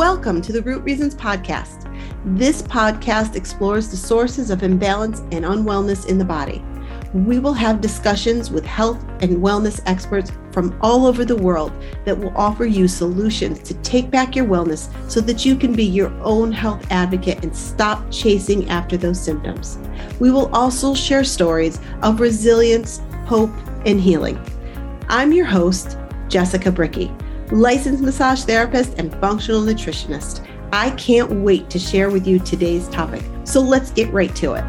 Welcome to the Root Reasons Podcast. This podcast explores the sources of imbalance and unwellness in the body. We will have discussions with health and wellness experts from all over the world that will offer you solutions to take back your wellness so that you can be your own health advocate and stop chasing after those symptoms. We will also share stories of resilience, hope, and healing. I'm your host, Jessica Bricky, licensed massage therapist and functional nutritionist. I can't wait to share with you today's topic. So let's get right to it.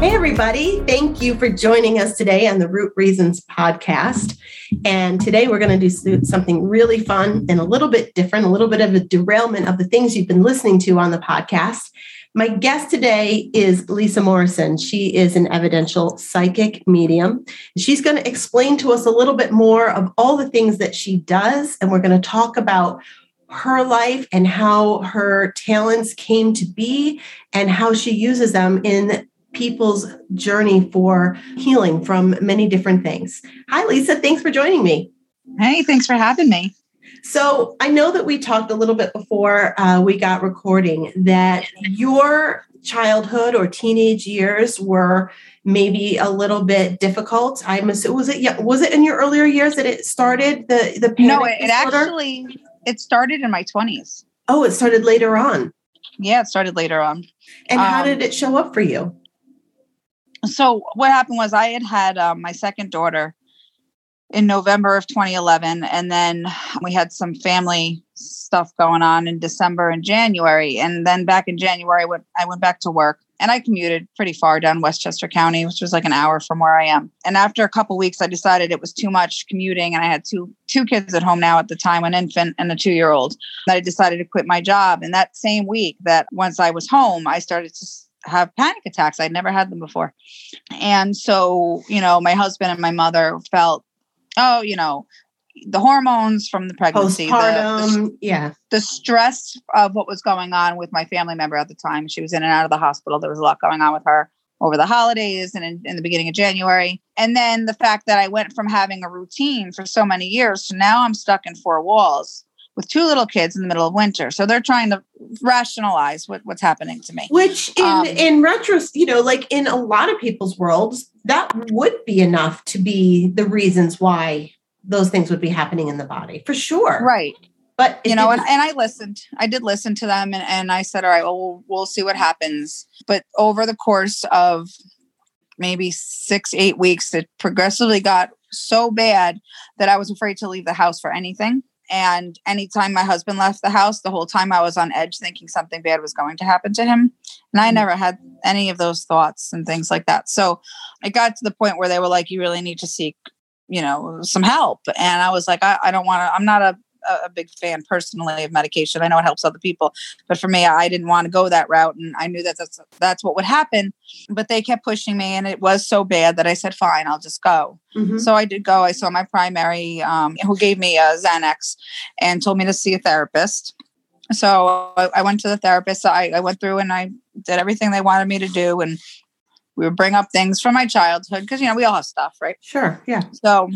Hey, everybody. Thank you for joining us today on the Root Reasons podcast. And today we're going to do something really fun and a little bit different, a little bit of a derailment of the things you've been listening to on the podcast. My guest today is Lisa Morrison. She is an evidential psychic medium. She's going to explain to us a little bit more of all the things that she does. And we're going to talk about her life and how her talents came to be and how she uses them in people's journey for healing from many different things. Hi, Lisa. Thanks for joining me. Hey, thanks for having me. So, I know that we talked a little bit before uh, we got recording that your childhood or teenage years were maybe a little bit difficult. I'm assuming was it yeah, was it in your earlier years that it started the the No, it, it actually it started in my 20s. Oh, it started later on. Yeah, it started later on. And how um, did it show up for you? so what happened was I had had um, my second daughter in November of 2011, and then we had some family stuff going on in December and January, and then back in January, I went back to work, and I commuted pretty far down Westchester County, which was like an hour from where I am. And after a couple weeks, I decided it was too much commuting, and I had two two kids at home now at the time, an infant and a two year old. That I decided to quit my job. And that same week, that once I was home, I started to have panic attacks. I'd never had them before. And so, you know, my husband and my mother felt, oh, you know, the hormones from the pregnancy, the, the, yeah, the stress of what was going on with my family member at the time. She was in and out of the hospital. There was a lot going on with her over the holidays and in, in the beginning of January. And then the fact that I went from having a routine for so many years to now I'm stuck in four walls with two little kids in the middle of winter. So they're trying to rationalize what, what's happening to me. Which in um, in retrospect, you know, like in a lot of people's worlds, that would be enough to be the reasons why those things would be happening in the body for sure. Right. But you know, and, and I listened. I did listen to them and, and I said, all right, well, well, we'll see what happens. But over the course of maybe six, eight weeks, it progressively got so bad that I was afraid to leave the house for anything. And anytime my husband left the house, the whole time I was on edge thinking something bad was going to happen to him. And I mm-hmm. never had any of those thoughts and things like that. So it got to the point where they were like, you really need to seek, you know, some help. And I was like, I, I don't want to, I'm not a a big fan personally of medication. I know it helps other people, but for me, I didn't want to go that route, and I knew that that's that's what would happen. But they kept pushing me, and it was so bad that I said, "Fine, I'll just go." Mm-hmm. So I did go. I saw my primary, um, who gave me a Xanax and told me to see a therapist. So I, I went to the therapist. I, I went through and I did everything they wanted me to do, and we would bring up things from my childhood because you know we all have stuff, right? Sure, yeah. So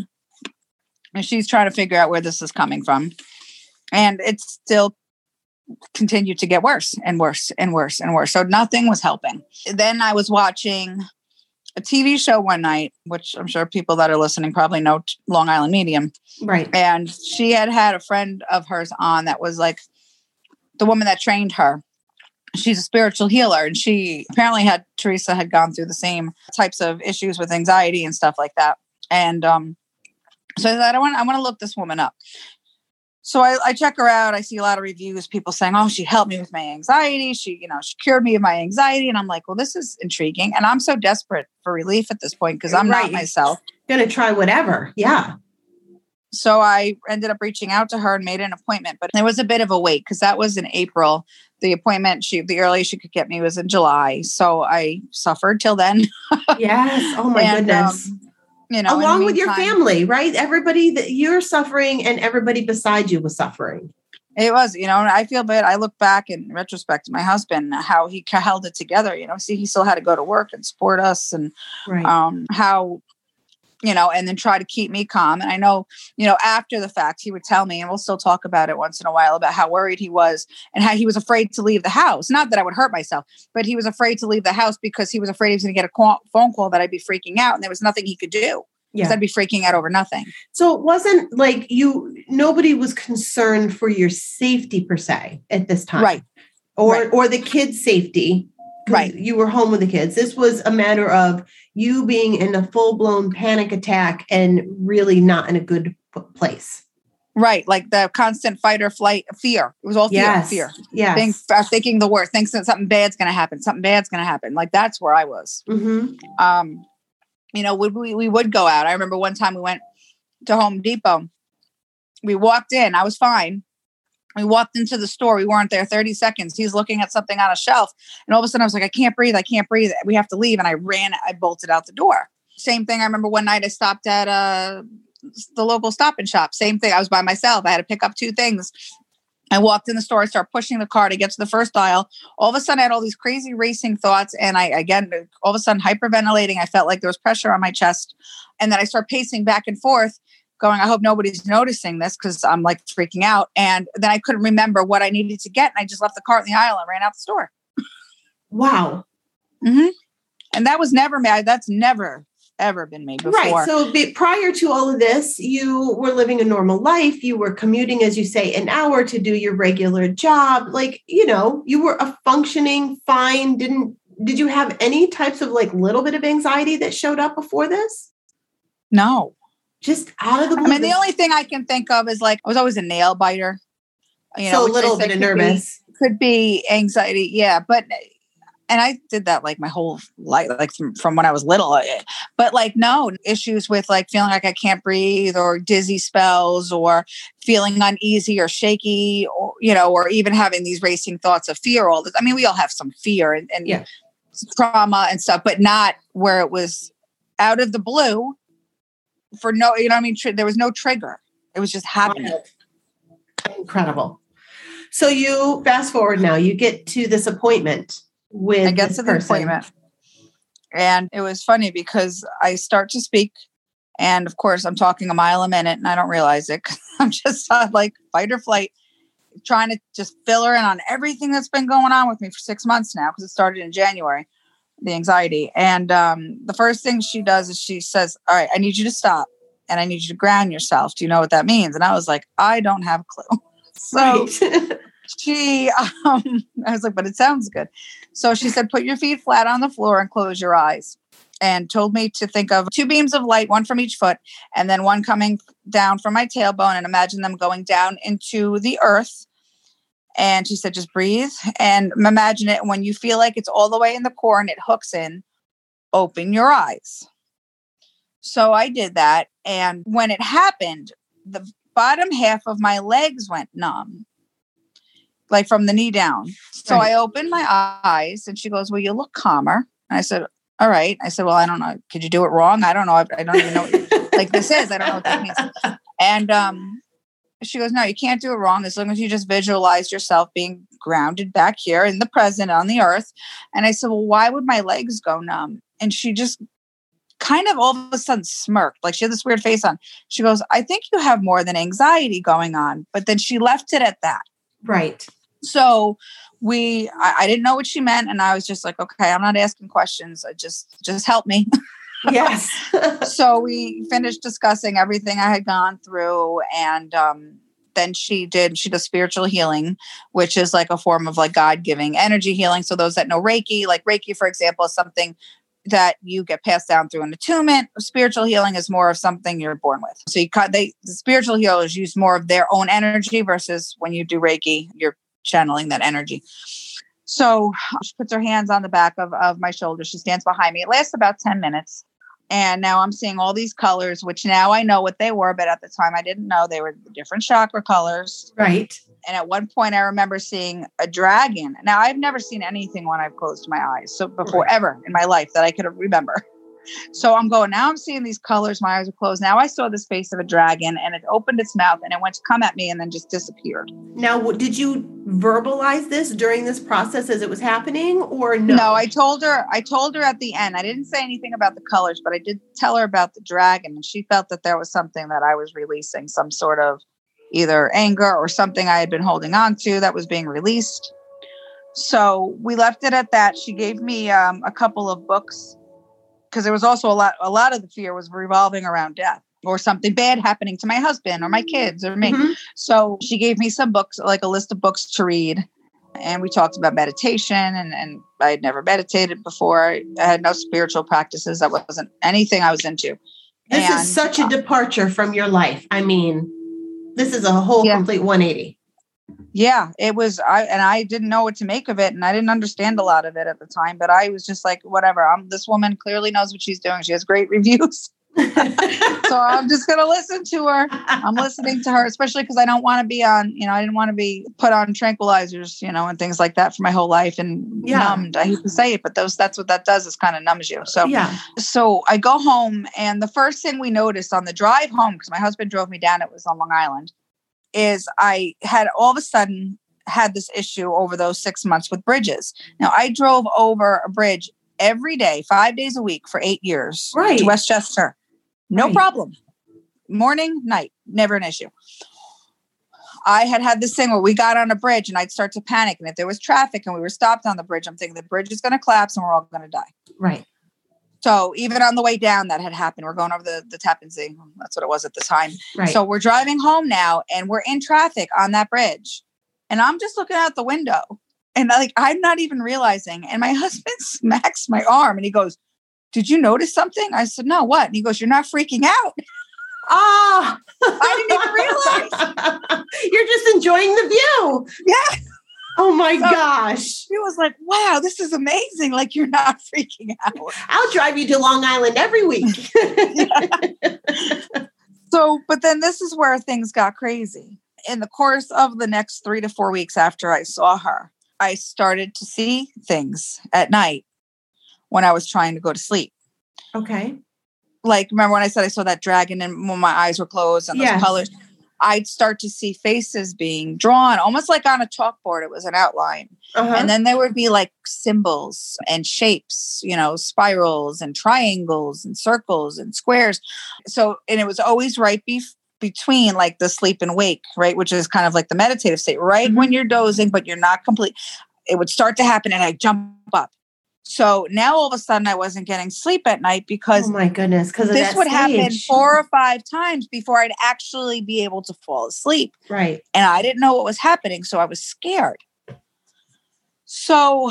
and she's trying to figure out where this is coming from. And it's still continued to get worse and worse and worse and worse. So nothing was helping. Then i was watching a tv show one night which i'm sure people that are listening probably know long island medium. Right. And she had had a friend of hers on that was like the woman that trained her. She's a spiritual healer and she apparently had theresa had gone through the same types of issues with anxiety and stuff like that. And um so I said, I want, I want to look this woman up. So I, I, check her out. I see a lot of reviews, people saying, "Oh, she helped me with my anxiety. She, you know, she cured me of my anxiety." And I'm like, "Well, this is intriguing." And I'm so desperate for relief at this point because I'm right. not myself. Gonna try whatever, yeah. So I ended up reaching out to her and made an appointment, but there was a bit of a wait because that was in April. The appointment, she the earliest she could get me was in July. So I suffered till then. yes. Oh my and, goodness. Um, you know, along with your family, right? Everybody that you're suffering and everybody beside you was suffering. It was, you know, I feel bad. I look back in retrospect, to my husband, how he held it together. You know, see, he still had to go to work and support us, and right. um, how you know, and then try to keep me calm. And I know, you know, after the fact, he would tell me, and we'll still talk about it once in a while about how worried he was and how he was afraid to leave the house. Not that I would hurt myself, but he was afraid to leave the house because he was afraid he was going to get a call, phone call that I'd be freaking out and there was nothing he could do. Yeah. I'd be freaking out over nothing. So it wasn't like you, nobody was concerned for your safety per se at this time. Right. Or, right. or the kids' safety. Right. You were home with the kids. This was a matter of you being in a full blown panic attack and really not in a good place. Right, like the constant fight or flight fear. It was all fear, yes. fear. Yeah, Think, uh, thinking the worst, thinking that something bad's going to happen. Something bad's going to happen. Like that's where I was. Mm-hmm. Um, you know, would we we would go out. I remember one time we went to Home Depot. We walked in. I was fine. We walked into the store. We weren't there 30 seconds. He's looking at something on a shelf. And all of a sudden I was like, I can't breathe. I can't breathe. We have to leave. And I ran, I bolted out the door. Same thing. I remember one night I stopped at uh, the local stop and shop. Same thing. I was by myself. I had to pick up two things. I walked in the store, I pushing the car to get to the first aisle. All of a sudden, I had all these crazy racing thoughts. And I, again, all of a sudden, hyperventilating. I felt like there was pressure on my chest. And then I start pacing back and forth going, I hope nobody's noticing this because I'm like freaking out. And then I couldn't remember what I needed to get. And I just left the cart in the aisle and ran out the store. Wow. Mm-hmm. And that was never me. That's never, ever been me before. Right. So be, prior to all of this, you were living a normal life. You were commuting, as you say, an hour to do your regular job. Like, you know, you were a functioning, fine, didn't, did you have any types of like little bit of anxiety that showed up before this? No just out of the blue. I mean, the only thing I can think of is like I was always a nail biter. You know, so a little bit of nervous. Be, could be anxiety, yeah. But and I did that like my whole life, like from, from when I was little. Eh, but like, no issues with like feeling like I can't breathe or dizzy spells or feeling uneasy or shaky or, you know, or even having these racing thoughts of fear all this. I mean, we all have some fear and, and yeah. trauma and stuff, but not where it was out of the blue for no, you know, what I mean, tr- there was no trigger. It was just happening. Incredible. So you fast forward now, you get to this appointment with I get to the person. appointment. And it was funny because I start to speak, and of course, I'm talking a mile a minute, and I don't realize it. I'm just uh, like fight or flight, trying to just fill her in on everything that's been going on with me for six months now because it started in January the anxiety. And um, the first thing she does is she says, All right, I need you to stop and I need you to ground yourself. Do you know what that means? And I was like, I don't have a clue. So right. she, um, I was like, but it sounds good. So she said, put your feet flat on the floor and close your eyes. And told me to think of two beams of light, one from each foot, and then one coming down from my tailbone, and imagine them going down into the earth and she said, just breathe and imagine it. When you feel like it's all the way in the core and it hooks in, open your eyes. So I did that. And when it happened, the bottom half of my legs went numb, like from the knee down. So right. I opened my eyes and she goes, Well, you look calmer. And I said, All right. I said, Well, I don't know. Could you do it wrong? I don't know. I, I don't even know what like this is. I don't know what that means. And um, she goes, No, you can't do it wrong as long as you just visualize yourself being grounded back here in the present on the earth. And I said, Well, why would my legs go numb? And she just kind of all of a sudden smirked, like she had this weird face on. She goes, I think you have more than anxiety going on. But then she left it at that. Right. So we I, I didn't know what she meant. And I was just like, okay, I'm not asking questions. I just just help me. yes. so we finished discussing everything I had gone through and um then she did she does spiritual healing which is like a form of like god giving energy healing. So those that know reiki like reiki for example is something that you get passed down through an attunement. Spiritual healing is more of something you're born with. So you cut they the spiritual healers use more of their own energy versus when you do reiki you're channeling that energy. So she puts her hands on the back of, of my shoulder. She stands behind me. It lasts about 10 minutes and now I'm seeing all these colors, which now I know what they were, but at the time I didn't know they were different chakra colors. Right. And at one point I remember seeing a dragon. Now I've never seen anything when I've closed my eyes. So before right. ever in my life that I could remember. so I'm going, now I'm seeing these colors. My eyes are closed. Now I saw this face of a dragon and it opened its mouth and it went to come at me and then just disappeared. Now, did you verbalize this during this process as it was happening or no? No, I told her, I told her at the end, I didn't say anything about the colors, but I did tell her about the dragon and she felt that there was something that I was releasing, some sort of either anger or something I had been holding on to that was being released. So we left it at that. She gave me um, a couple of books because there was also a lot. A lot of the fear was revolving around death or something bad happening to my husband or my kids or me. Mm-hmm. So she gave me some books, like a list of books to read. And we talked about meditation, and, and I had never meditated before. I had no spiritual practices. That wasn't anything I was into. This and, is such a uh, departure from your life. I mean, this is a whole yeah. complete 180 yeah it was i and i didn't know what to make of it and i didn't understand a lot of it at the time but i was just like whatever i'm this woman clearly knows what she's doing she has great reviews. So i'm just going to listen to her i'm listening to her especially because i don't want to be on you know i didn't want to be put on tranquilizers you know and things like that for my whole life and yeah. numbed i hate to say it but those that's what that does is kind of numbs you so. Yeah. So i go home and the first thing we noticed on the drive home because my husband drove me down it was on long island is I had all of a sudden had this issue over those six months with bridges. Now I drove over a bridge every day, five days a week for eight years right. to Westchester. No right. problem. Morning, night, never an issue. I had had this thing where we got on a bridge and I'd start to panic. And if there was traffic and we were stopped on the bridge, I'm thinking the bridge is going to collapse and we're all going to die. Right. So even on the way down, that had happened. We're going over the the Tappan Zee. That's what it was at the time. Right. So we're driving home now, and we're in traffic on that bridge, and I'm just looking out the window, and like I'm not even realizing. And my husband smacks my arm, and he goes, "Did you notice something?" I said, "No, what?" And he goes, "You're not freaking out." Ah, oh, I didn't even realize. You're just enjoying the view. Yeah. Oh my so gosh. He was like, wow, this is amazing. Like you're not freaking out. I'll drive you to Long Island every week. so, but then this is where things got crazy. In the course of the next three to four weeks after I saw her, I started to see things at night when I was trying to go to sleep. Okay. Like, remember when I said I saw that dragon and when my eyes were closed and those yes. colors? I'd start to see faces being drawn almost like on a chalkboard. It was an outline. Uh-huh. And then there would be like symbols and shapes, you know, spirals and triangles and circles and squares. So, and it was always right be- between like the sleep and wake, right? Which is kind of like the meditative state, right? Mm-hmm. When you're dozing, but you're not complete. It would start to happen and I jump up so now all of a sudden I wasn't getting sleep at night oh because oh my goodness, because this would stage. happen four or five times before I'd actually be able to fall asleep. Right. And I didn't know what was happening, so I was scared. So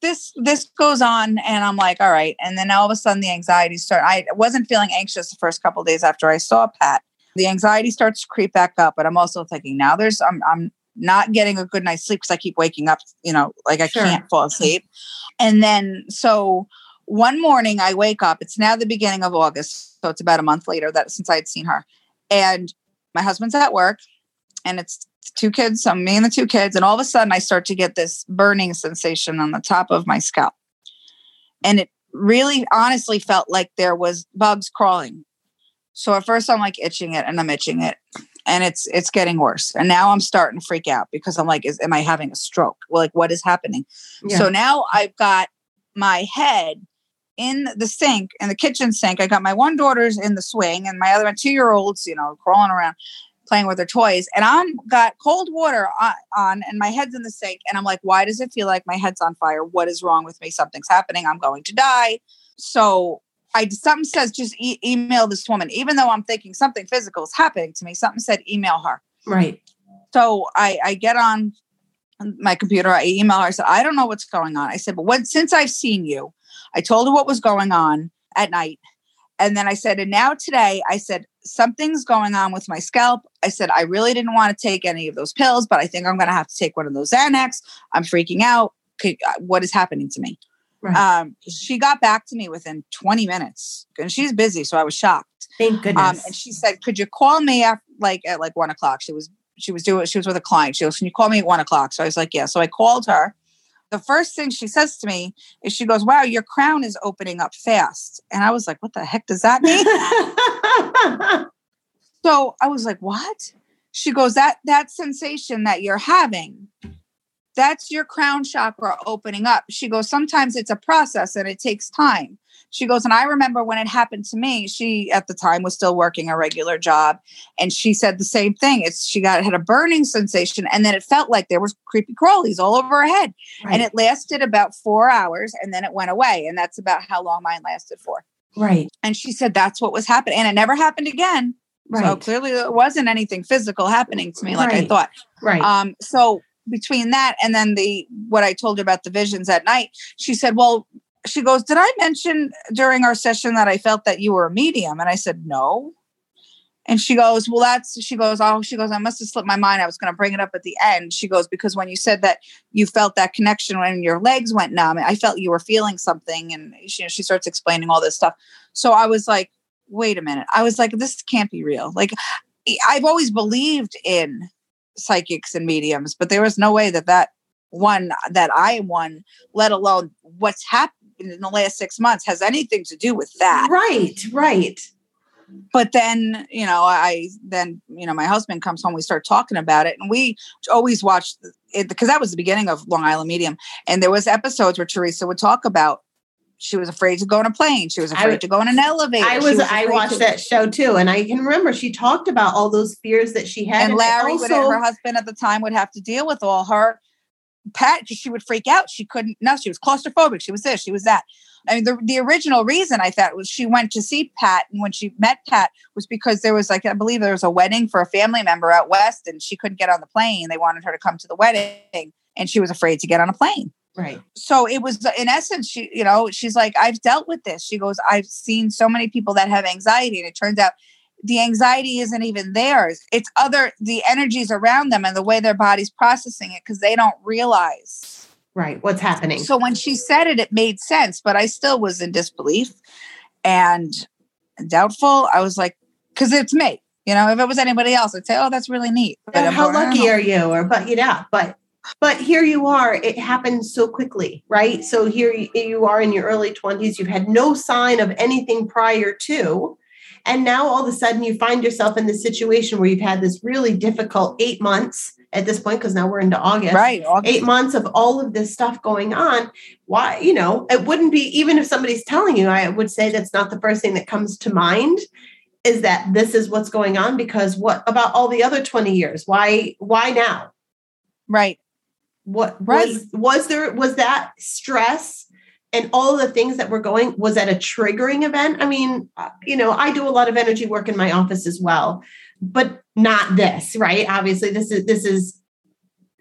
this this goes on and I'm like, all right. And then all of a sudden the anxiety start. I wasn't feeling anxious the first couple days after I saw Pat. The anxiety starts to creep back up, but I'm also thinking now there's I'm I'm not getting a good night's sleep because I keep waking up, you know, like I sure. can't fall asleep. And then so one morning I wake up, it's now the beginning of August. So it's about a month later that since I had seen her. And my husband's at work and it's two kids, so me and the two kids, and all of a sudden I start to get this burning sensation on the top of my scalp. And it really honestly felt like there was bugs crawling. So at first I'm like itching it and I'm itching it and it's it's getting worse. And now i'm starting to freak out because i'm like is am i having a stroke? Well, like what is happening? Yeah. so now i've got my head in the sink in the kitchen sink. I got my one daughter's in the swing and my other two year olds you know crawling around playing with their toys. And i'm got cold water on, on and my head's in the sink and i'm like why does it feel like my head's on fire? What is wrong with me? Something's happening. I'm going to die. So I something says just e- email this woman, even though I'm thinking something physical is happening to me. Something said email her. Right. So I I get on my computer. I email her. I said I don't know what's going on. I said, but when since I've seen you, I told her what was going on at night, and then I said, and now today I said something's going on with my scalp. I said I really didn't want to take any of those pills, but I think I'm going to have to take one of those Xanax. I'm freaking out. Uh, what is happening to me? Right. Um, she got back to me within 20 minutes and she's busy. So I was shocked. Thank um, goodness. Um, and she said, could you call me at like, at like one o'clock? She was, she was doing, she was with a client. She goes, can you call me at one o'clock? So I was like, yeah. So I called her the first thing she says to me is she goes, Wow, your crown is opening up fast. And I was like, What the heck does that mean? so I was like, What? She goes, That that sensation that you're having, that's your crown chakra opening up. She goes, Sometimes it's a process and it takes time. She goes, and I remember when it happened to me, she at the time was still working a regular job. And she said the same thing. It's she got had a burning sensation, and then it felt like there was creepy crawlies all over her head. Right. And it lasted about four hours and then it went away. And that's about how long mine lasted for. right. And she said that's what was happening. And it never happened again. Right. So clearly it wasn't anything physical happening to me like I thought. right. Um, so between that and then the what I told her about the visions at night, she said, Well, she goes, Did I mention during our session that I felt that you were a medium? And I said, No. And she goes, Well, that's she goes, Oh, she goes, I must have slipped my mind. I was gonna bring it up at the end. She goes, Because when you said that you felt that connection when your legs went numb, I felt you were feeling something. And she, she starts explaining all this stuff. So I was like, wait a minute. I was like, this can't be real. Like I've always believed in psychics and mediums, but there was no way that that one that I won, let alone what's happened in the last six months, has anything to do with that. right. Right. But then, you know, I then, you know, my husband comes home, we start talking about it, and we always watched it because that was the beginning of Long Island Medium. And there was episodes where Theresa would talk about she was afraid to go on a plane, she was afraid w- to go in an elevator. I she was, I watched to- that show too, and I can remember she talked about all those fears that she had. and I Larry, would, her husband at the time, would have to deal with all her Pat. She would freak out. She couldn't. No, she was claustrophobic. She was this. She was that. I mean, the the original reason I thought was she went to see Pat, and when she met Pat was because there was like I believe there was a wedding for a family member out west, and she couldn't get on the plane. They wanted her to come to the wedding, and she was afraid to get on a plane right. so it was in essence she you know she's like i've dealt with this she goes i've seen so many people that have anxiety and it turns out the anxiety isn't even theirs it's other the energies around them and the way their body's processing it because they don't realize Right. What's happening? so when she said it it made sense but i still was in disbelief and doubtful i was like because it's me you know if it was anybody else i'd say oh that's really neat But how going, "I don't lucky are you? Or but yeah, but but here you are. It happened so quickly, right? So here you- are in your early twenties. You've had no sign of anything prior to, and now all of a sudden you find yourself in this situation where you've had this really difficult eight months at this point because now we're into August. right August. Eight months of all of this stuff going on. Why, you know, it wouldn't be even if somebody's telling you, I would say that's not the first thing that comes to mind is that this is what's going on because what about all the other 20 years? Why why now? right What Right. was was there was that stress and all the things that were going was that a triggering event? I mean, uh, you know, I do a lot of energy work in my office as well, but not this, right? Obviously this is this is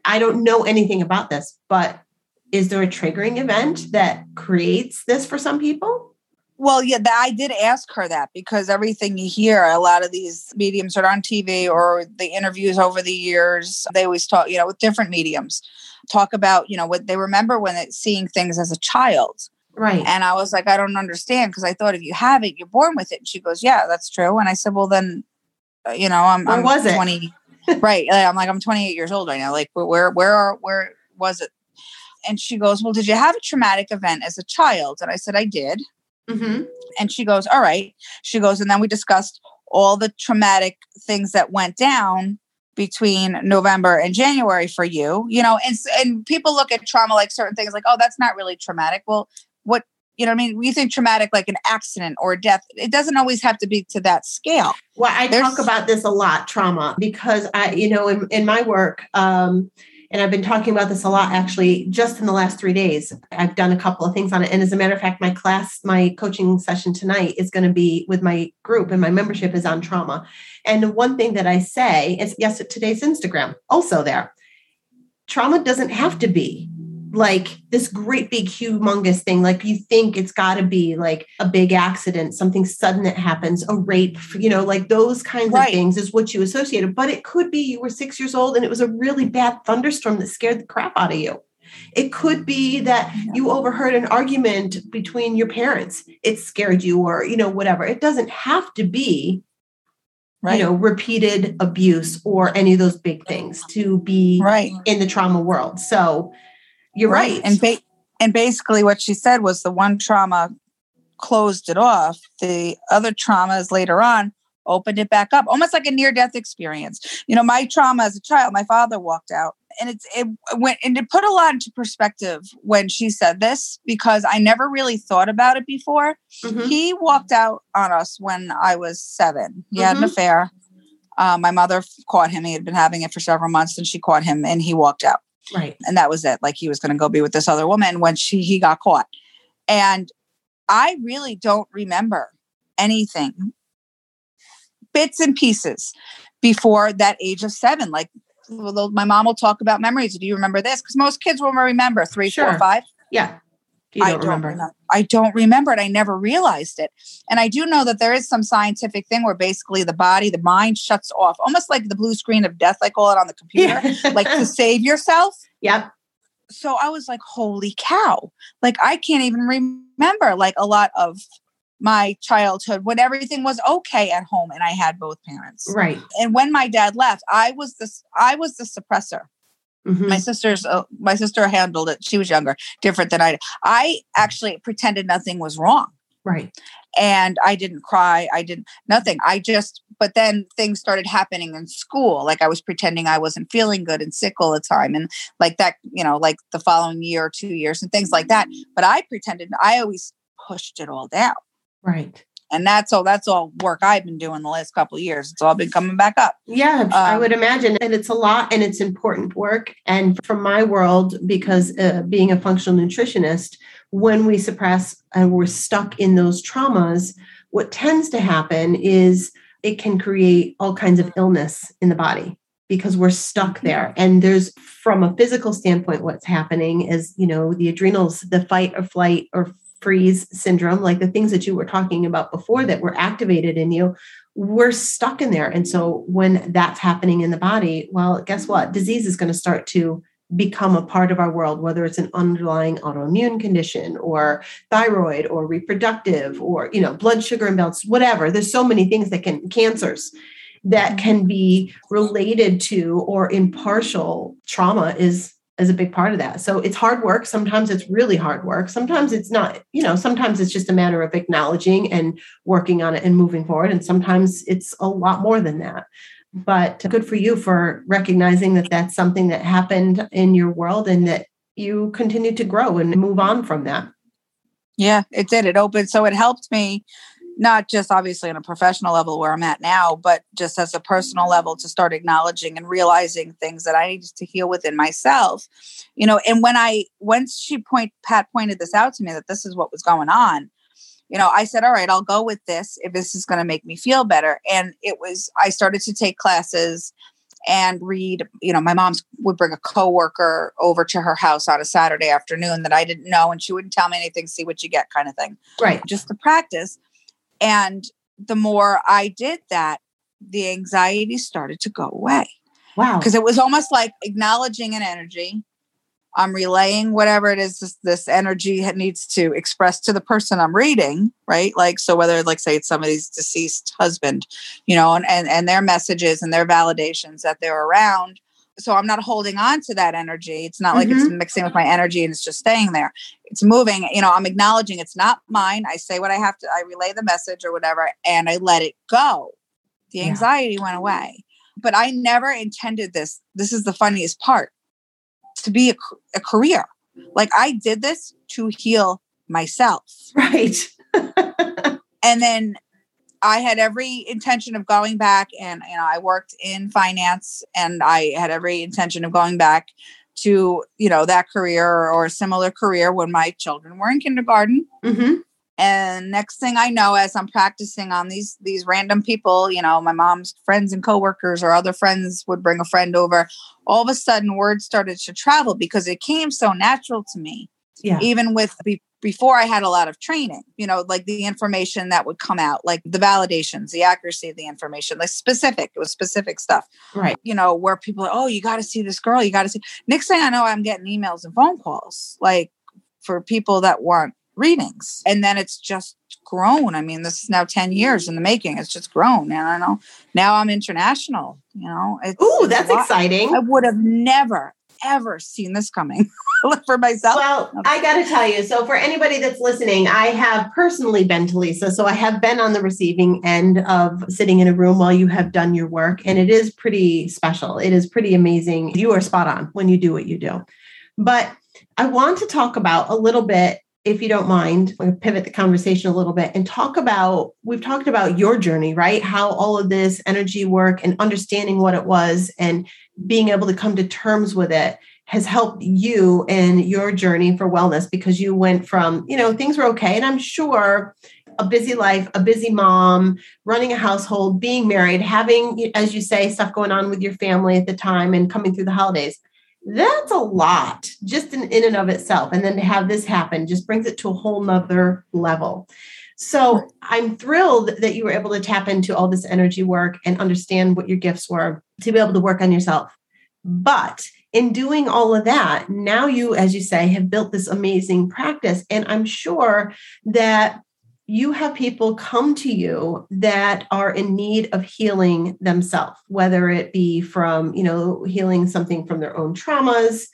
I don't know anything about this, but is there a triggering event that creates this for some people? Well, yeah, that, I did ask her that because everything you hear, a lot of these mediums are on TV or the interviews over the years, they always talk, you know, with different mediums, talk about, you know, what they remember when it, seeing things as a child. Right. And I was like, I don't understand because I thought if you have it, you're born with it. And she goes, Yeah, that's true. And I said, Well, then, uh, you know, I'm, Where I'm was it? 20, right? I'm like, I'm 28 years old right now. Like, where, where, are, where was it? And she goes, Well, did you have a traumatic event as a child? And I said, I did. Hmm And she goes, All right. She goes, and then we discussed all the traumatic things that went down between November and January for you, you know, and, and people look at trauma like certain things like, oh, that's not really traumatic. Well, what, you know what I mean? We think traumatic like an accident or death. It doesn't always have to be to that scale. Well, I There's- talk about this a lot, trauma, because I, you know, in, in my work, um, and I've been talking about this a lot actually just in the last three days. I've done a couple of things on it. And as a matter of fact, my class, my coaching session tonight is going to be with my group and my membership is on trauma. And the one thing that I say is yes, today's Instagram also there. Trauma doesn't have to be like this great big humongous thing like you think it's got to be like a big accident something sudden that happens a rape you know like those kinds Right. of things is what you associated but it could be you were 6 years old and it was a really bad thunderstorm that scared the crap out of you it could be that you overheard an argument between your parents it scared you or you know whatever it doesn't have to be Right. you know repeated abuse or any of those big things to be right. in the trauma world. So, You're right. And ba- and basically what she said was the one trauma closed it off. The other traumas later on opened it back up, almost like a near death experience. You know, my trauma as a child, my father walked out. And it's it went and it put a lot into perspective when she said this because I never really thought about it before. Mhm. He walked out on us when I was seven. He had an Mhm. affair. Uh, my mother caught him. He had been having it for several months, and she caught him, and he walked out Right. and that was it like he was going to go be with this other woman when she he got caught and i really don't remember anything bits and pieces before that age of seven like my mom will talk about memories do you remember this because most kids will remember three, four, five. Yeah. You I don't don't remember. remember. I don't remember it. I never realized it. And I do know that there is some scientific thing where basically the body, the mind shuts off, almost like the blue screen of death, I call it on the computer, Yeah. like to save yourself. yep. so I was like, holy cow. Like I can't even remember like a lot of my childhood when everything was okay at home and I had both parents. Right. And when my dad left, I was this I was the suppressor. Mhm. My sister's uh, my sister handled it. She was younger, different than I did. I actually pretended nothing was wrong Right. and I didn't cry. I didn't nothing. I just but then things started happening in school. Like I was pretending I wasn't feeling good and sick all the time and like that, you know, like the following year or 2 years and things like that. But I pretended I always pushed it all down. Right. And that's all that's all work I've been doing the last couple of years. It's all been coming back up. Yeah, I Um, would imagine. And it's a lot and it's important work. And from my world, because uh, being a functional nutritionist, when we suppress and we're stuck in those traumas, what tends to happen is it can create all kinds of illness in the body because we're stuck there. And there's, from a physical standpoint, what's happening is, you know, the adrenals, the fight or flight or freeze syndrome, like the things that you were talking about before that were activated in you, we're stuck in there. And so when that's happening in the body, well, guess what? Disease is going to start to become a part of our world, whether it's an underlying autoimmune condition or thyroid or reproductive or, you know, blood sugar imbalance, whatever. There's so many things that can, cancers that can be related to or impartial trauma is is a big part of that. So it's hard work. Sometimes it's really hard work. Sometimes it's not, you know, sometimes it's just a matter of acknowledging and working on it and moving forward. And sometimes it's a lot more than that. But good for you for recognizing that that's something that happened in your world and that you continue to grow and move on from that. Yeah, it did. It opened so it helped me not just obviously on a professional level where I'm at now, but just as a personal level to start acknowledging and realizing things that I needed to heal within myself. You know, and when I once she point Pat pointed this out to me that this is what was going on, you know, I said, all right, I'll go with this if this is going to make me feel better. And it was I started to take classes and read, you know, my mom's would bring a coworker over to her house on a Saturday afternoon that I didn't know and she wouldn't tell me anything, see what you get kind of thing Right. just to practice. And the more I did that, the anxiety started to go away Wow. because it was almost like acknowledging an energy. I'm relaying whatever it is this, this energy needs to express to the person I'm reading, right? Like, so whether, like, say it's somebody's deceased husband, you know, and, and, and their messages and their validations that they're around. So I'm not holding on to that energy. It's not like it's mm-hmm. mixing with my energy and it's just staying there. It's moving. You know, I'm acknowledging it's not mine. I say what I have to, I relay the message or whatever, and I let it go. The Yeah. anxiety went away. But I never intended this. This is the funniest part to be a, a career. Like I did this to heal myself. right. And then I had every intention of going back and you know I worked in finance and I had every intention of going back to you know that career or a similar career when my children were in kindergarten. Hmm and next thing I know as I'm practicing on these these random people you know my mom's friends and coworkers or other friends would bring a friend over all of a sudden word started to travel because it came so natural to me. Yeah. even with before I had a lot of training, you know, like the information that would come out, like the validations, the accuracy of the information, like specific, it was specific stuff, Right. you know, where people are, oh, you got to see this girl, you got to see. Next thing I know, I'm getting emails and phone calls like for people that want readings. And then it's just grown. I mean, this is now 10 years in the making. It's just grown. And I know now I'm international, you know. Ooh, that's exciting. I would have never, ever seen this coming for myself. Well, I got to tell you. So, for anybody that's listening, I have personally been to Lisa. So, I have been on the receiving end of sitting in a room while you have done your work. And it is pretty special. It is pretty amazing. You are spot on when you do what you do. But I want to talk about a little bit if you don't mind, we'll pivot the conversation a little bit and talk about we've talked about your journey, right? How all of this energy work and understanding what it was and being able to come to terms with it has helped you in your journey for wellness because you went from, you know, things were okay. And I'm sure a busy life, a busy mom, running a household, being married, having, as you say, stuff going on with your family at the time and coming through the holidays that's a lot just in, in and of itself. And then to have this happen just brings it to a whole nother level. So I'm thrilled that you were able to tap into all this energy work and understand what your gifts were to be able to work on yourself. But in doing all of that, now you, as you say, have built this amazing practice. And I'm sure that you have people come to you that are in need of healing themselves whether it be from you know healing something from their own traumas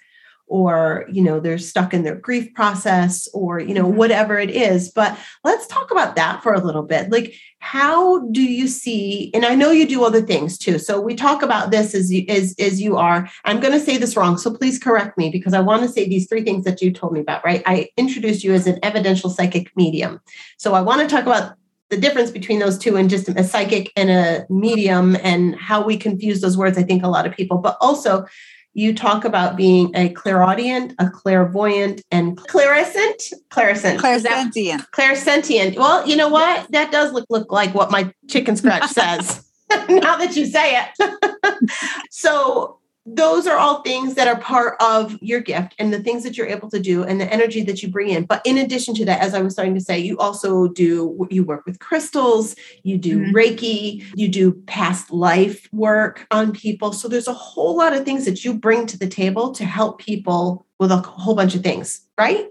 or you know they're stuck in their grief process or you know mm-hmm. whatever it is. But let's talk about that for a little bit. Like how do you see and i know you do other things too. So we talk about this as you as, as you are. I'm going to say this wrong so please correct me because i want to say these three things that you told me about right? I introduced you as an evidential psychic medium. So i want to talk about the difference between those two and just a psychic and a medium and how we confuse those words i think a lot of people. But also you talk about being a clairaudient, a clairvoyant, and clairsent. Clairsent. Clairsentient. Clairsentient. Well, you know what? That does look look like what my chicken scratch says. now that you say it. so those are all things that are part of your gift and the things that you're able to do and the energy that you bring in. But in addition to that, as I was starting to say, you also do, you work with crystals, you do mm-hmm. Reiki, you do past life work on people. So there's a whole lot of things that you bring to the table to help people with a whole bunch of things, right?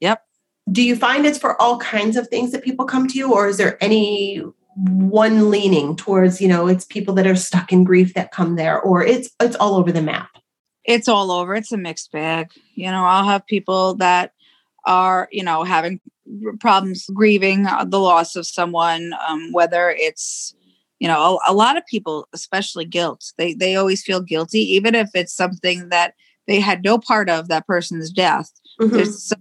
Yep. Do you find it's for all kinds of things that people come to you, or is there any one leaning towards you know it's people that are stuck in grief that come there or it's it's all over the map. It's all over. It's a mixed bag. You know i'll have people that are you know having problems grieving uh, the loss of someone um, whether it's you know a, a, lot of people especially guilt they they always feel guilty even if it's something that they had no part of that person's death. Mm-hmm. there's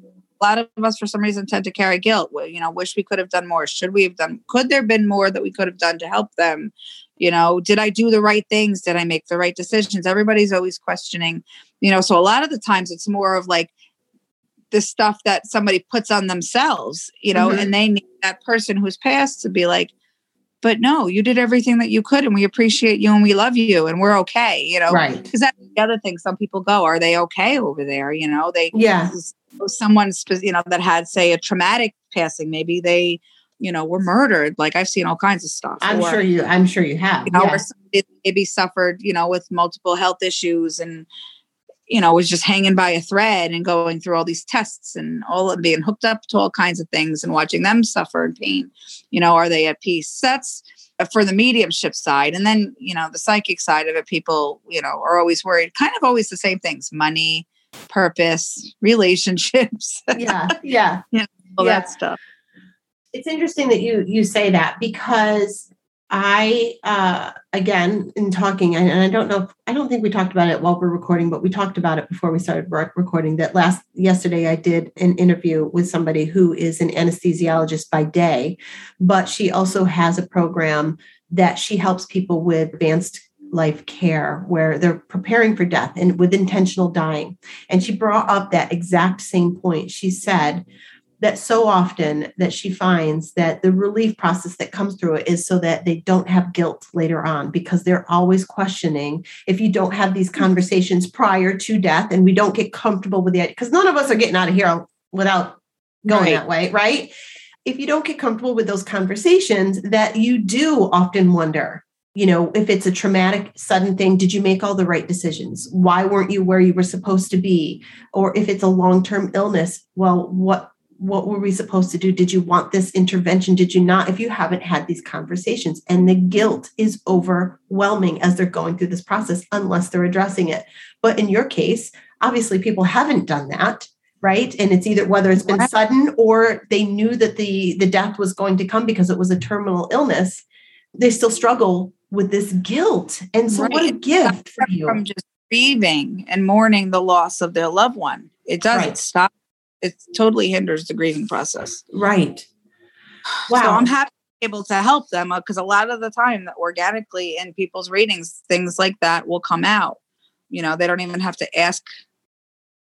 a lot of us for some reason tend to carry guilt. You know wish we could have done more. Should we have done could there have been more that we could have done to help them? You know did i do the right things? Did i make the right decisions? Everybody's always questioning you know so a lot of the times it's more of like the stuff that somebody puts on themselves you know mm-hmm. and they need that person who's passed to be like but no you did everything that you could and we appreciate you and we love you and we're okay you know? Right. Because that's the other thing some people go are they okay over there? You know they yeah. someone you know that had say a traumatic passing maybe they you know were murdered. Like i've seen all kinds of stuff. I'm or, sure you i'm sure you have you know yeah. or maybe suffered you know with multiple health issues and you know was just hanging by a thread and going through all these tests and all of being hooked up to all kinds of things and watching them suffer in pain you know are they at peace that's uh, for the mediumship side and then you know the psychic side of it people you know are always worried kind of always the same things money purpose, relationships. Yeah, yeah, yeah, all yeah. that stuff. It's interesting that you you say that because I uh again in talking and, I don't know I don't think we talked about it while we're recording but we talked about it before we started recording that last yesterday I did an interview with somebody who is an anesthesiologist by day but she also has a program that she helps people with advanced life care where they're preparing for death and with intentional dying. And she brought up that exact same point. She said that so often that she finds that the relief process that comes through it is so that they don't have guilt later on because they're always questioning if you don't have these mm-hmm. conversations prior to death and we don't get comfortable with it because none of us are getting out of here without going right. that way, right? If you don't get comfortable with those conversations, that you do often wonder you know, if it's a traumatic, sudden thing, did you make all the right decisions? Why weren't you where you were supposed to be? Or if it's a long term illness, well, what what were we supposed to do? Did you want this intervention? Did you not? If you haven't had these conversations, and the guilt is overwhelming as they're going through this process, unless they're addressing it. But in your case, obviously, people haven't done that right and it's either whether it's been sudden or they knew that the the death was going to come because it was a terminal illness they still struggle with this guilt and so right. what a gift for you from just grieving and mourning the loss of their loved one it doesn't right. stop it totally hinders the grieving process right wow so i'm happy able to help them because uh, a lot of the time that organically in people's readings things like that will come out you know they don't even have to ask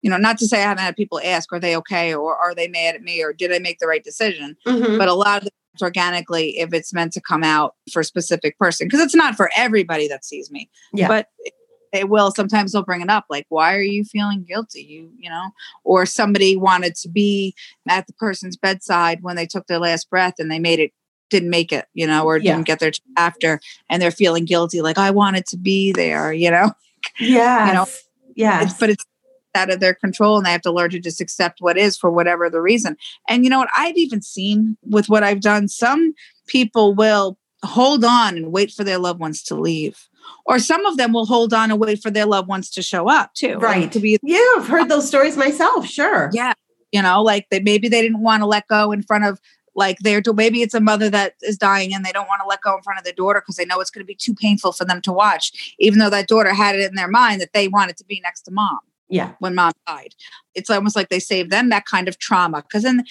you know, not to say I haven't had people ask, are they okay? Or are they mad at me? Or did I make the right decision? Mm-hmm. But a lot of it's organically if it's meant to come out for a specific person, because it's not for everybody that sees me. Yeah. But Eh, it will sometimes they'll bring it up like why are you feeling guilty you you know or somebody wanted to be at the person's bedside when they took their last breath and they made it didn't make it you know or yeah. didn't get there after and they're feeling guilty like i wanted to be there you know yeah you know yeah but it's out of their control and they have to learn to just accept what is for whatever the reason. And you know what? I've even seen with what I've done, some people will hold on and wait for their loved ones to leave. Or some of them will hold on and wait for their loved ones to show up too. Right. to be Yeah, I've heard those stories myself. Sure. Yeah. You know, like they maybe they didn't want to let go in front of like they're maybe it's a mother that is dying and they don't want to let go in front of their daughter because they know it's going to be too painful for them to watch even though that daughter had it in their mind that they wanted to be next to mom yeah. When mom died. It's almost like they save them that kind of trauma because then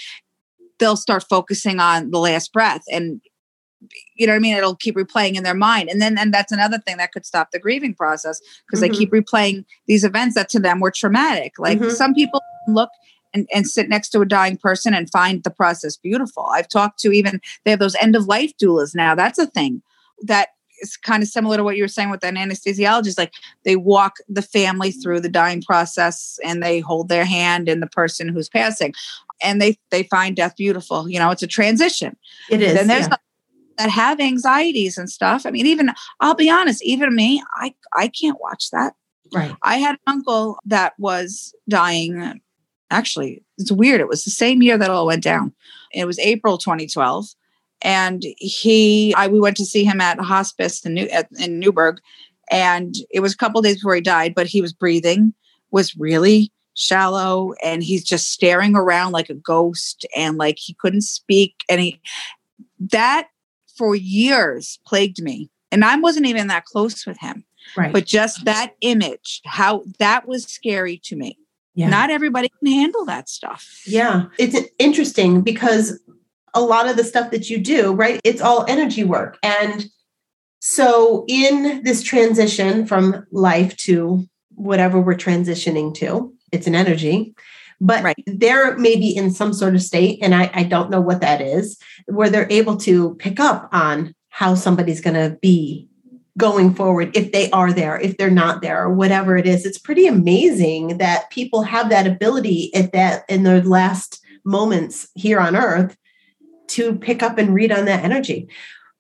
they'll start focusing on the last breath and you know what I mean? It'll keep replaying in their mind. And then and that's another thing that could stop the grieving process because mm-hmm. they keep replaying these events that to them were traumatic. Like mm-hmm. some people look and, and sit next to a dying person and find the process beautiful. I've talked to even they have those end of life doulas now. That's a thing that is kind of similar to what you were saying with an anesthesiologist. Like they walk the family through the dying process and they hold their hand in the person who's passing, and they they find death beautiful. You know, it's a transition. It is. Then there's yeah. That have anxieties and stuff. I mean, even I'll be honest, even me, I I can't watch that. Right. I had an uncle that was dying. Actually, it's weird. It was the same year that all went down. It was April 2012 and he I we went to see him at hospice in New at, in Newburgh, and it was a couple days before he died, but he was breathing was really shallow and he's just staring around like a ghost and like he couldn't speak and he that for years plagued me and I wasn't even that close with him. Right. But just that image, how that was scary to me. Yeah. Not everybody can handle that stuff. Yeah. It's interesting because a lot of the stuff that you do, right? It's all energy work. And so, in this transition from life to whatever we're transitioning to, it's an energy. But right. they're maybe in some sort of state, and I, I don't know what that is, where they're able to pick up on how somebody's going to be going forward if they are there if they're not there or whatever it is it's pretty amazing that people have that ability at that in their last moments here on earth to pick up and read on that energy.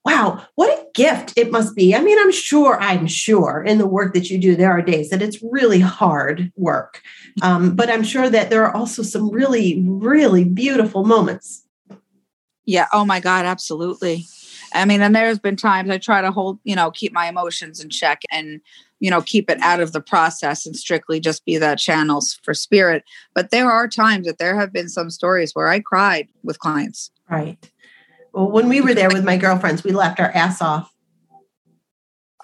Wow, what a gift it must be. I mean, I'm sure, I'm sure in the work that you do, there are days that it's really hard work. Um, but I'm sure that there are also some really, really beautiful moments. Yeah. Oh my God, absolutely. I mean, and there's been times I try to hold, you know, keep my emotions in check and, you know, keep it out of the process and strictly just be that channels for spirit. But there are times that there have been some stories where I cried with clients. Right. Well, when we were there with my girlfriends, we left our ass off.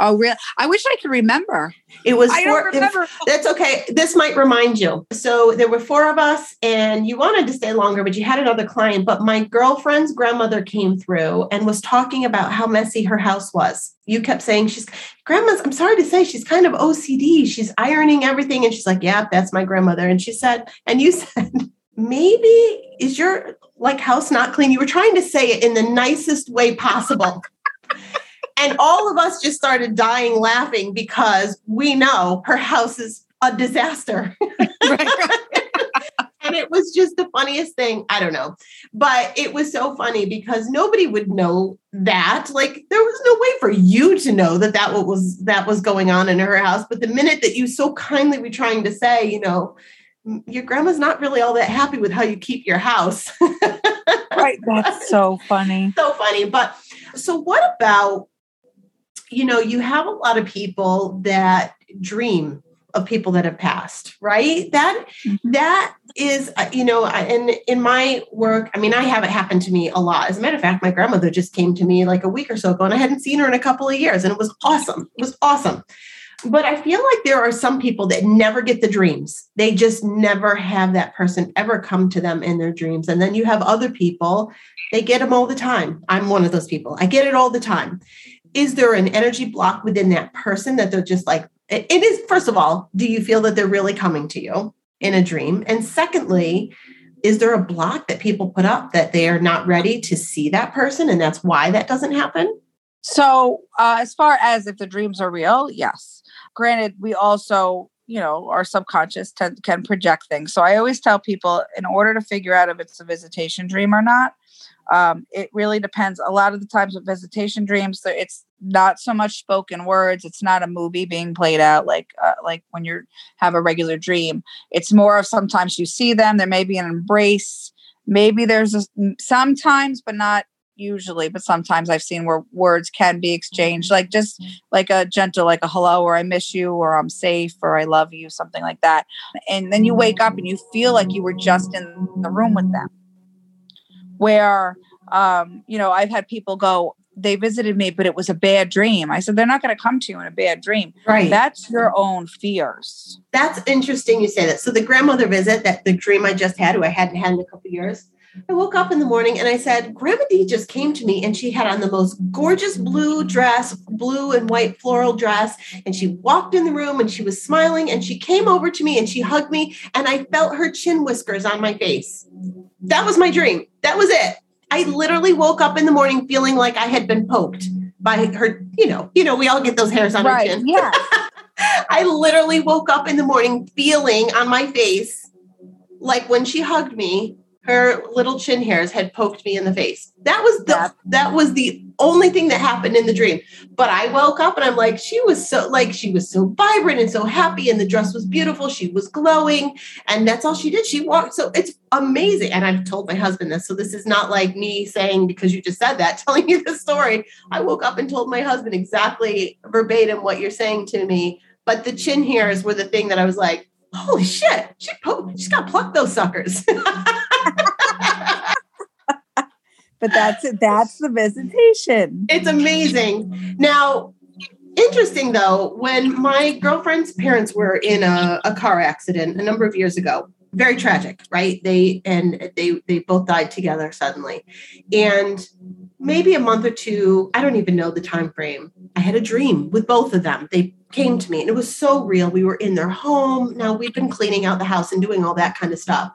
Oh, real? I wish I could remember. It was. I four, don't remember. that's okay. This might remind you. So there were four of us, and you wanted to stay longer, but you had another client. But my girlfriend's grandmother came through and was talking about how messy her house was. You kept saying she's grandma's. I'm sorry to say she's kind of OCD. She's ironing everything, and she's like, "Yeah, that's my grandmother." And she said, and you said, maybe is your like house not clean? You were trying to say it in the nicest way possible. and all of us just started dying laughing because we know her house is a disaster. and it was just the funniest thing. I don't know. But it was so funny because nobody would know that. Like there was no way for you to know that that what was that was going on in her house. But the minute that you so kindly were trying to say, you know, your grandma's not really all that happy with how you keep your house. right. That's so funny. so funny. But so, what about, you know, you have a lot of people that dream of people that have passed, right? That, mm-hmm. that is, uh, you know, and in my work, I mean, I have it happen to me a lot. As a matter of fact, my grandmother just came to me like a week or so ago, and I hadn't seen her in a couple of years, and it was awesome. It was awesome. But I feel like there are some people that never get the dreams. They just never have that person ever come to them in their dreams. And then you have other people, they get them all the time. I'm one of those people. I get it all the time. Is there an energy block within that person that they're just like, it is, first of all, do you feel that they're really coming to you in a dream? And secondly, is there a block that people put up that they are not ready to see that person and that's why that doesn't happen? So, uh, as far as if the dreams are real, yes granted, we also, you know, our subconscious t- can project things. So I always tell people in order to figure out if it's a visitation dream or not, um, it really depends. A lot of the times with visitation dreams, it's not so much spoken words. It's not a movie being played out like uh, like when you have a regular dream. It's more of sometimes you see them. There may be an embrace. Maybe there's a, sometimes, but not usually, but sometimes I've seen where words can be exchanged, like just mm-hmm. like a gentle, like a hello, or I miss you, or I'm safe, or I love you, something like that. And then you wake up and you feel like you were just in the room with them. Where, um, you know, I've had people go, they visited me, but it was a bad dream. I said, they're not going to come to you in a bad dream. Right. That's your own fears. That's interesting you say that. So the grandmother visit, that the dream I just had, who I hadn't had in a couple years, I woke up in the morning and I said, Grandma Dee just came to me and she had on the most gorgeous blue dress, blue and white floral dress. And she walked in the room and she was smiling and she came over to me and she hugged me and I felt her chin whiskers on my face. That was my dream. That was it. I literally woke up in the morning feeling like I had been poked by her, you know, you know, we all get those hairs on right. our chin. Yeah. I literally woke up in the morning feeling on my face like when she hugged me, her little chin hairs had poked me in the face. That was the that was the only thing that happened in the dream. But I woke up and I'm like, she was so like she was so vibrant and so happy, and the dress was beautiful. She was glowing, and that's all she did. She walked. So it's amazing. And I've told my husband this. So this is not like me saying because you just said that, telling you the story. I woke up and told my husband exactly verbatim what you're saying to me. But the chin hairs were the thing that I was like, holy shit, she po- she's got to pluck those suckers. but that's that's the visitation. It's amazing. Now, interesting though, when my girlfriend's parents were in a, a car accident a number of years ago, very tragic, right? They and they they both died together suddenly. And maybe a month or two, I don't even know the time frame. I had a dream with both of them. They came to me and it was so real. We were in their home. Now we've been cleaning out the house and doing all that kind of stuff.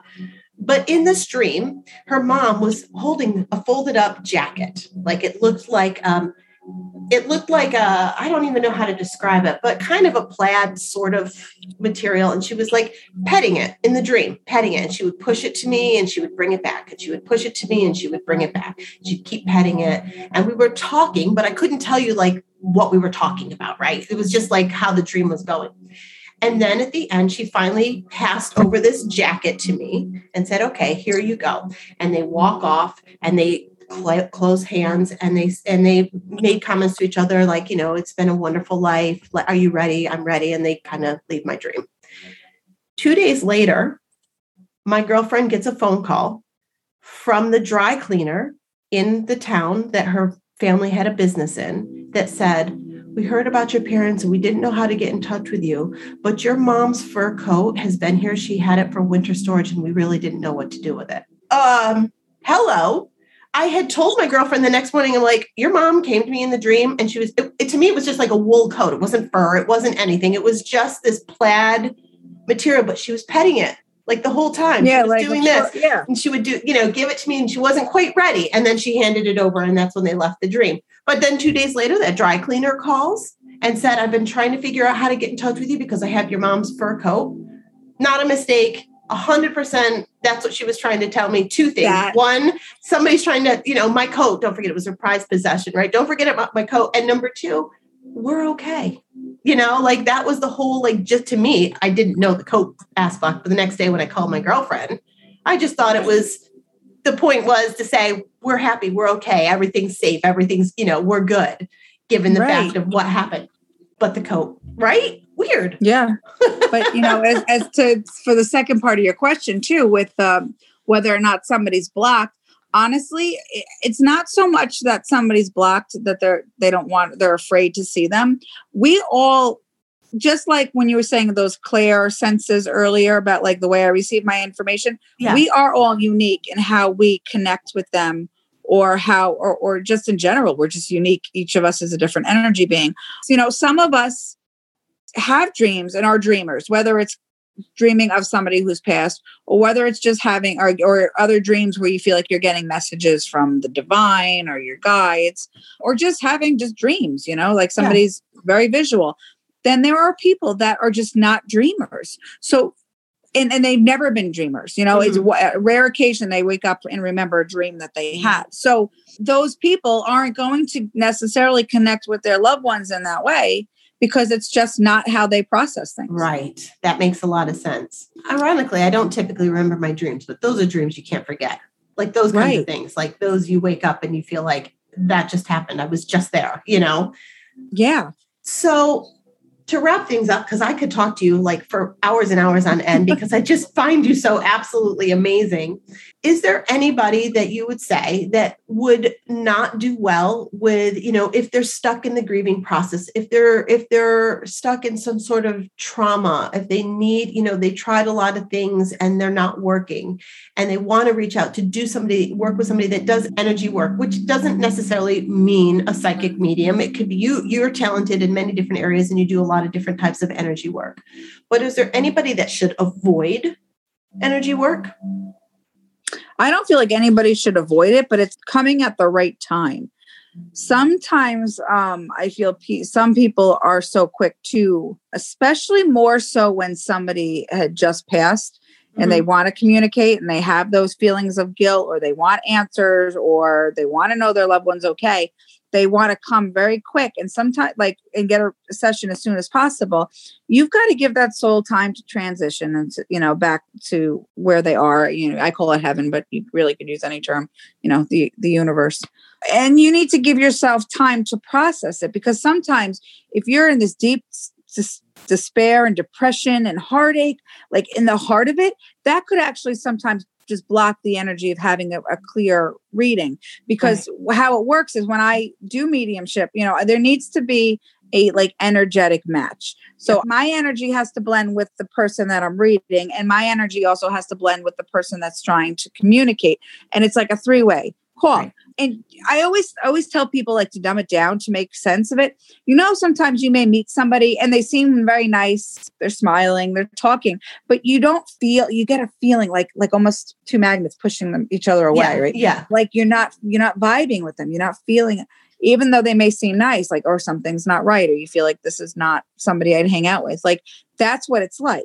But in this dream, her mom was holding a folded up jacket. Like it looked like um, it looked like a i don't even know how to describe it but kind of a plaid sort of material. And she was like petting it in the dream petting it. And she would push it to me and she would bring it back. And she would push it to me and she would bring it back. She'd keep petting it. And we were talking but i couldn't tell you like what we were talking about right? It was just like how the dream was going and then at the end, she finally passed over this jacket to me and said, Okay, here you go. And they walk off and they cl- close hands and they and they made comments to each other like you know it's been a wonderful life. Are you ready? I'm ready. And they kind of leave my dream. Two days later my girlfriend gets a phone call from the dry cleaner in the town that her family had a business in that said we heard about your parents and we didn't know how to get in touch with you, but your mom's fur coat has been here. She had it for winter storage and we really didn't know what to do with it. Um, hello. I had told my girlfriend the next morning, I'm like, your mom came to me in the dream and she was, it, it, to me, it was just like a wool coat. It wasn't fur. It wasn't anything. It was just this plaid material, but she was petting it like the whole time. Yeah, she was like doing this. Yeah. And she would do, you know, give it to me and she wasn't quite ready. And then she handed it over and that's when they left the dream. But then two days later, that dry cleaner calls and said, I've been trying to figure out how to get in touch with you because I have your mom's fur coat. Not a mistake. 100% that's what she was trying to tell me two things that. one somebody's trying to you know my coat don't forget it was a prized possession right don't forget about my coat and number two we're okay You know, like that was the whole, like, just to me, I didn't know the coat aspect. But the next day when I called my girlfriend, I just thought it was the point was to say, we're happy, we're okay, everything's safe, everything's, you know, we're good, given the right. fact of what happened. But the coat, right? Weird. Yeah. but, you know, as, as to for the second part of your question, too, with um, whether or not somebody's blocked, honestly it's not so much that somebody's blocked that they're they don't want they're afraid to see them we all just like when you were saying those clair senses earlier about like the way i receive my information yeah. we are all unique in how we connect with them or how or, or just in general we're just unique each of us is a different energy being so, you know some of us have dreams and are dreamers whether it's dreaming of somebody who's passed or whether it's just having or, or other dreams where you feel like you're getting messages from the divine or your guides or just having just dreams you know like somebody's yeah. very visual then there are people that are just not dreamers so and, and they've never been dreamers you know mm-hmm. it's a rare occasion they wake up and remember a dream that they had so those people aren't going to necessarily connect with their loved ones in that way because it's just not how they process things. Right. That makes a lot of sense. Ironically, I don't typically remember my dreams, but those are dreams you can't forget. Like those kinds right. of things, like those you wake up and you feel like that just happened. I was just there, you know? Yeah. So to wrap things up, because I could talk to you like for hours and hours on end because I just find you so absolutely amazing. Is there anybody that you would say that would not do well with, you know, if they're stuck in the grieving process, if they're if they're stuck in some sort of trauma, if they need, you know, they tried a lot of things and they're not working and they want to reach out to do somebody, work with somebody that does energy work, which doesn't necessarily mean a psychic medium. It could be you, you're talented in many different areas and you do a lot of different types of energy work. But is there anybody that should avoid energy work? I don't feel like anybody should avoid it, but it's coming at the right time. Sometimes um, I feel pe- some people are so quick to, especially more so when somebody had just passed and mm-hmm. they want to communicate and they have those feelings of guilt or they want answers or they want to know their loved one's okay they want to come very quick and sometimes like and get a session as soon as possible you've got to give that soul time to transition and to, you know back to where they are you know i call it heaven but you really could use any term you know the the universe. And you need to give yourself time to process it because sometimes if you're in this deep despair and depression and heartache like in the heart of it that could actually sometimes just block the energy of having a, a clear reading. Because right. how it works is when i do mediumship you know there needs to be a like energetic match. So my energy has to blend with the person that i'm reading and my energy also has to blend with the person that's trying to communicate. And it's like a three way call right and I always always tell people like to dumb it down to make sense of it. You know, sometimes you may meet somebody and they seem very nice, they're smiling, they're talking, but you don't feel you get a feeling like like almost two magnets pushing them each other away, yeah, right? Yeah. Like you're not you're not vibing with them. You're not feeling even though they may seem nice, like or something's not right, or you feel like this is not somebody I'd hang out with. Like that's what it's like.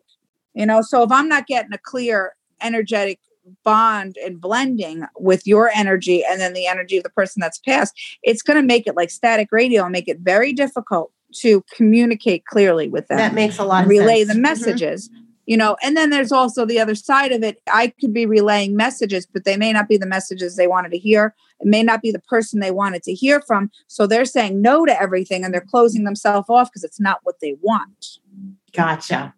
You know, so if I'm not getting a clear energetic bond and blending with your energy and then the energy of the person that's passed, it's going to make it like static radio and make it very difficult to communicate clearly with them. That makes a lot relay sense. the mm-hmm. messages. Mm-hmm. You know, and then there's also the other side of it. I could be relaying messages, but they may not be the messages they wanted to hear. It may not be the person they wanted to hear from. So they're saying no to everything and they're closing themselves off because it's not what they want. Gotcha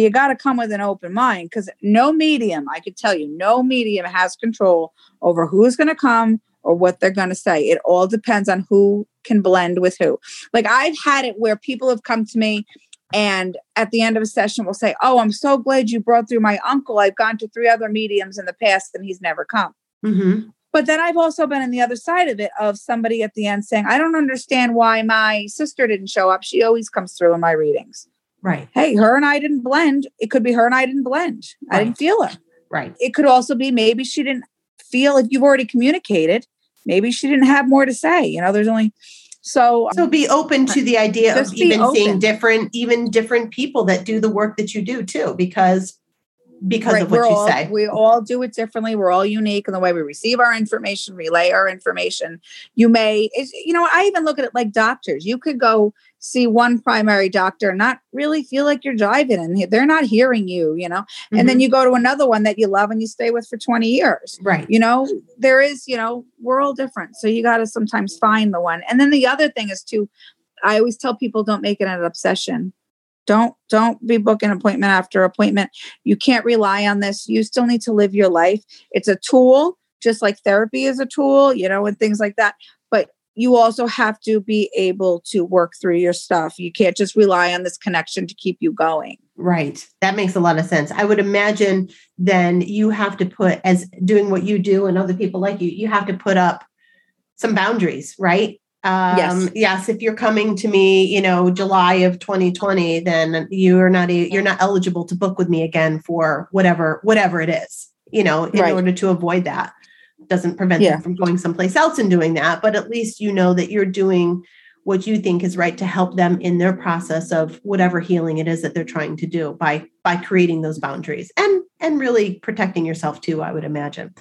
you got to come with an open mind because no medium, I could tell you, no medium has control over who's going to come or what they're going to say. It all depends on who can blend with who. Like I've had it where people have come to me and at the end of a session will say, Oh, I'm so glad you brought through my uncle. I've gone to three other mediums in the past and he's never come. Mm-hmm. But then I've also been on the other side of it of somebody at the end saying, I don't understand why my sister didn't show up. She always comes through in my readings. Right. Hey, her and I didn't blend. It could be her and I didn't blend. Right. I didn't feel her. Right. It could also be maybe she didn't feel if you've already communicated, maybe she didn't have more to say. You know, there's only so um, so be open to the idea of even open. seeing different even different people that do the work that you do too because because right. of what We're you all, say. We all do it differently. We're all unique in the way we receive our information, relay our information. You may, you know, I even look at it like doctors. You could go see one primary doctor and not really feel like you're driving and they're not hearing you, you know, mm-hmm. and then mm-hmm. you go to another one that you love and you stay with for 20 years. Right. You know, there is, you know, we're all different. So you got to sometimes find the one. And then the other thing is to, I always tell people don't make it an obsession don't don't be booking appointment after appointment. You can't rely on this. You still need to live your life. It's a tool just like therapy is a tool you know and things like that. But you also have to be able to work through your stuff. You can't just rely on this connection to keep you going. Right. That makes a lot of sense. I would imagine then you have to put as doing what you do and other people like you you have to put up some boundaries right um, yes. yes, if you're coming to me, you know, July of 2020, then you're not a, you're not eligible to book with me again for whatever whatever it is. You know, in right. order to avoid that, doesn't prevent yeah. them from going someplace else and doing that, but at least you know that you're doing what you think is right to help them in their process of whatever healing it is that they're trying to do by by creating those boundaries and and really protecting yourself too. I would imagine.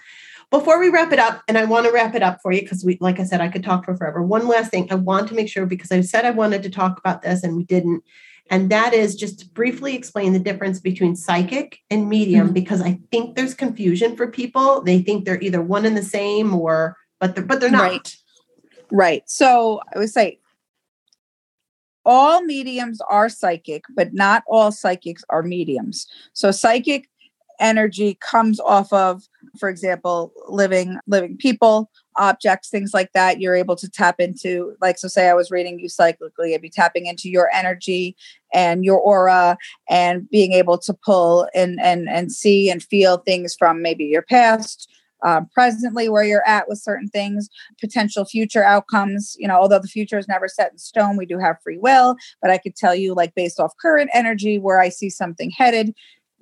Before we wrap it up, and I want to wrap it up for you because we, like I said, I could talk for forever. One last thing I want to make sure because I said I wanted to talk about this and we didn't. And that is just to briefly explain the difference between psychic and medium mm-hmm. because I think there's confusion for people. They think they're either one and the same or, but they're, but they're not. Right. Right. So I would say all mediums are psychic, but not all psychics are mediums. So psychic energy comes off of for example living living people objects things like that you're able to tap into like so say i was reading you psychically i'd be tapping into your energy and your aura and being able to pull and and and see and feel things from maybe your past um, presently where you're at with certain things potential future outcomes you know although the future is never set in stone we do have free will but i could tell you like based off current energy where i see something headed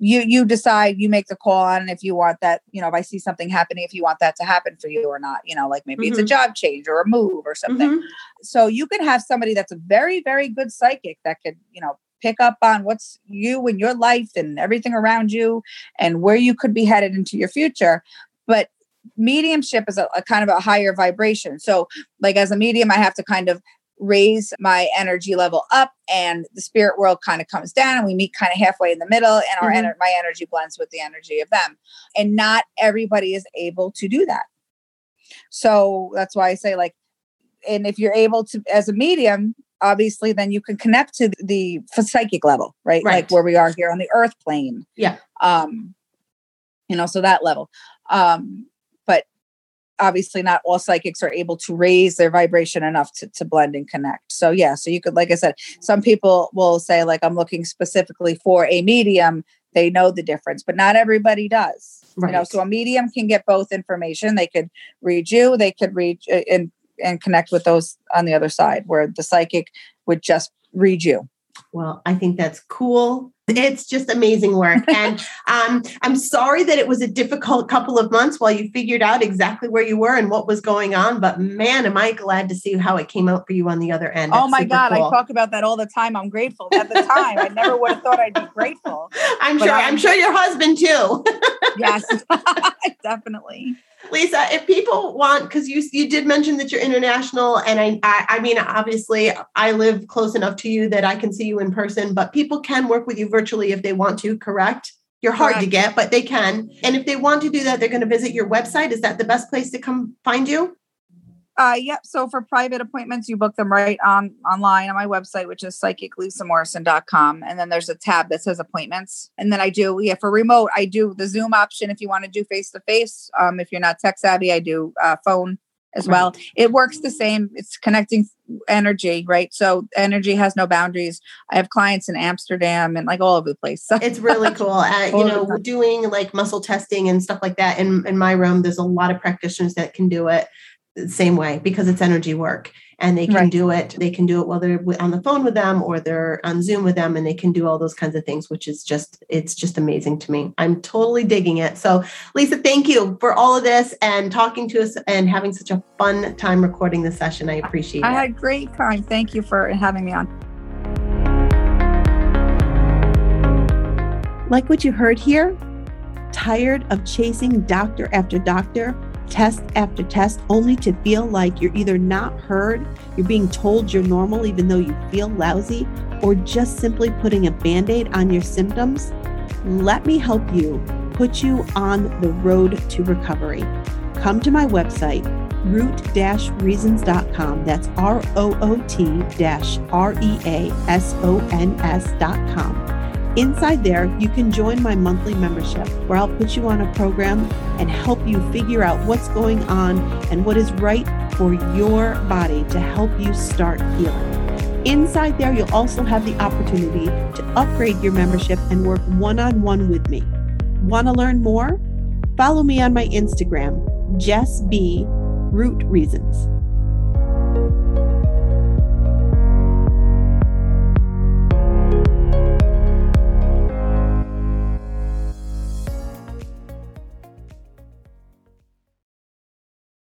you you decide you make the call on if you want that you know if i see something happening if you want that to happen for you or not you know like maybe mm-hmm. it's a mm-hmm. job change or a move or something mm-hmm. so you can have somebody that's a very very good psychic that could you know pick up on what's you and your life and everything around you and where you could be headed into your future but mediumship is a, a kind of a higher vibration so like as a medium i have to kind of raise my energy level up and the spirit world kind of comes down and we meet kind of halfway in the middle and our mm-hmm. ener- my energy blends with the energy of them. And not everybody is able to do that. So that's why i say like and if you're able to as a medium obviously then you can connect to the psychic level right? right. like where we are here on the earth plane. Yeah. Um you know so that level. Um obviously not all psychics are able to raise their vibration enough to, to blend and connect so yeah so you could like i said some people will say like i'm looking specifically for a medium they know the difference but not everybody does right. you know so a medium can get both information they could read you they could read uh, and and connect with those on the other side where the psychic would just read you well, I think that's cool. It's just amazing work. And um, I'm sorry that it was a difficult couple of months while you figured out exactly where you were and what was going on. But man, am I glad to see how it came out for you on the other end. Oh my God. Cool. I talk about that all the time. I'm grateful. At the time, I never would have thought I'd be grateful. I'm sure. I'm, I'm sure your husband too. yes, definitely. Lisa, if people want, because you you did mention that you're international, and I, I, I mean obviously I live close enough to you that I can see you in person, but people can work with you virtually if they want to. Correct? You're hard correct. to get, but they can. And if they want to do that, they're going to visit your website. Is that the best place to come find you? Uh, yep. So for private appointments, you book them right on online on my website, which is psychiclisamorrison.com. And then there's a tab that says appointments. And then I do, yeah, for remote, I do the Zoom option if you want to do face to face. Um, if you're not tech savvy, I do uh, phone as right. well. It works the same. It's connecting energy, right? So energy has no boundaries. I have clients in Amsterdam and like all over the place. So. It's really cool. Uh, you know, doing like muscle testing and stuff like that in, in my room, there's a lot of practitioners that can do it the same way because it's energy work. And they can right. do it they can do it while they're on the phone with them or they're on zoom with them and they can do all those kinds of things which is just it's just amazing to me. I'm totally digging it. So lisa thank you for all of this and talking to us and having such a fun time recording this session. I appreciate I it. i had great time. Thank you for having me on. Like what you heard here? Tired of chasing doctor after doctor, test after test, only to feel like you're either not heard, you're being told you're normal even though you feel lousy, or just simply putting a band aid on your symptoms? Let me help you put you on the road to recovery. Come to my website, root-reasons.com. That's R-O-O-T R-E-A-S-O-N-S.com. Inside there, you can join my monthly membership where I'll put you on a program and help you figure out what's going on and what is right for your body to help you start healing. Inside there, you'll also have the opportunity to upgrade your membership and work one on one with me. Want to learn more? Follow me on my Instagram, Jess B. Root Reasons.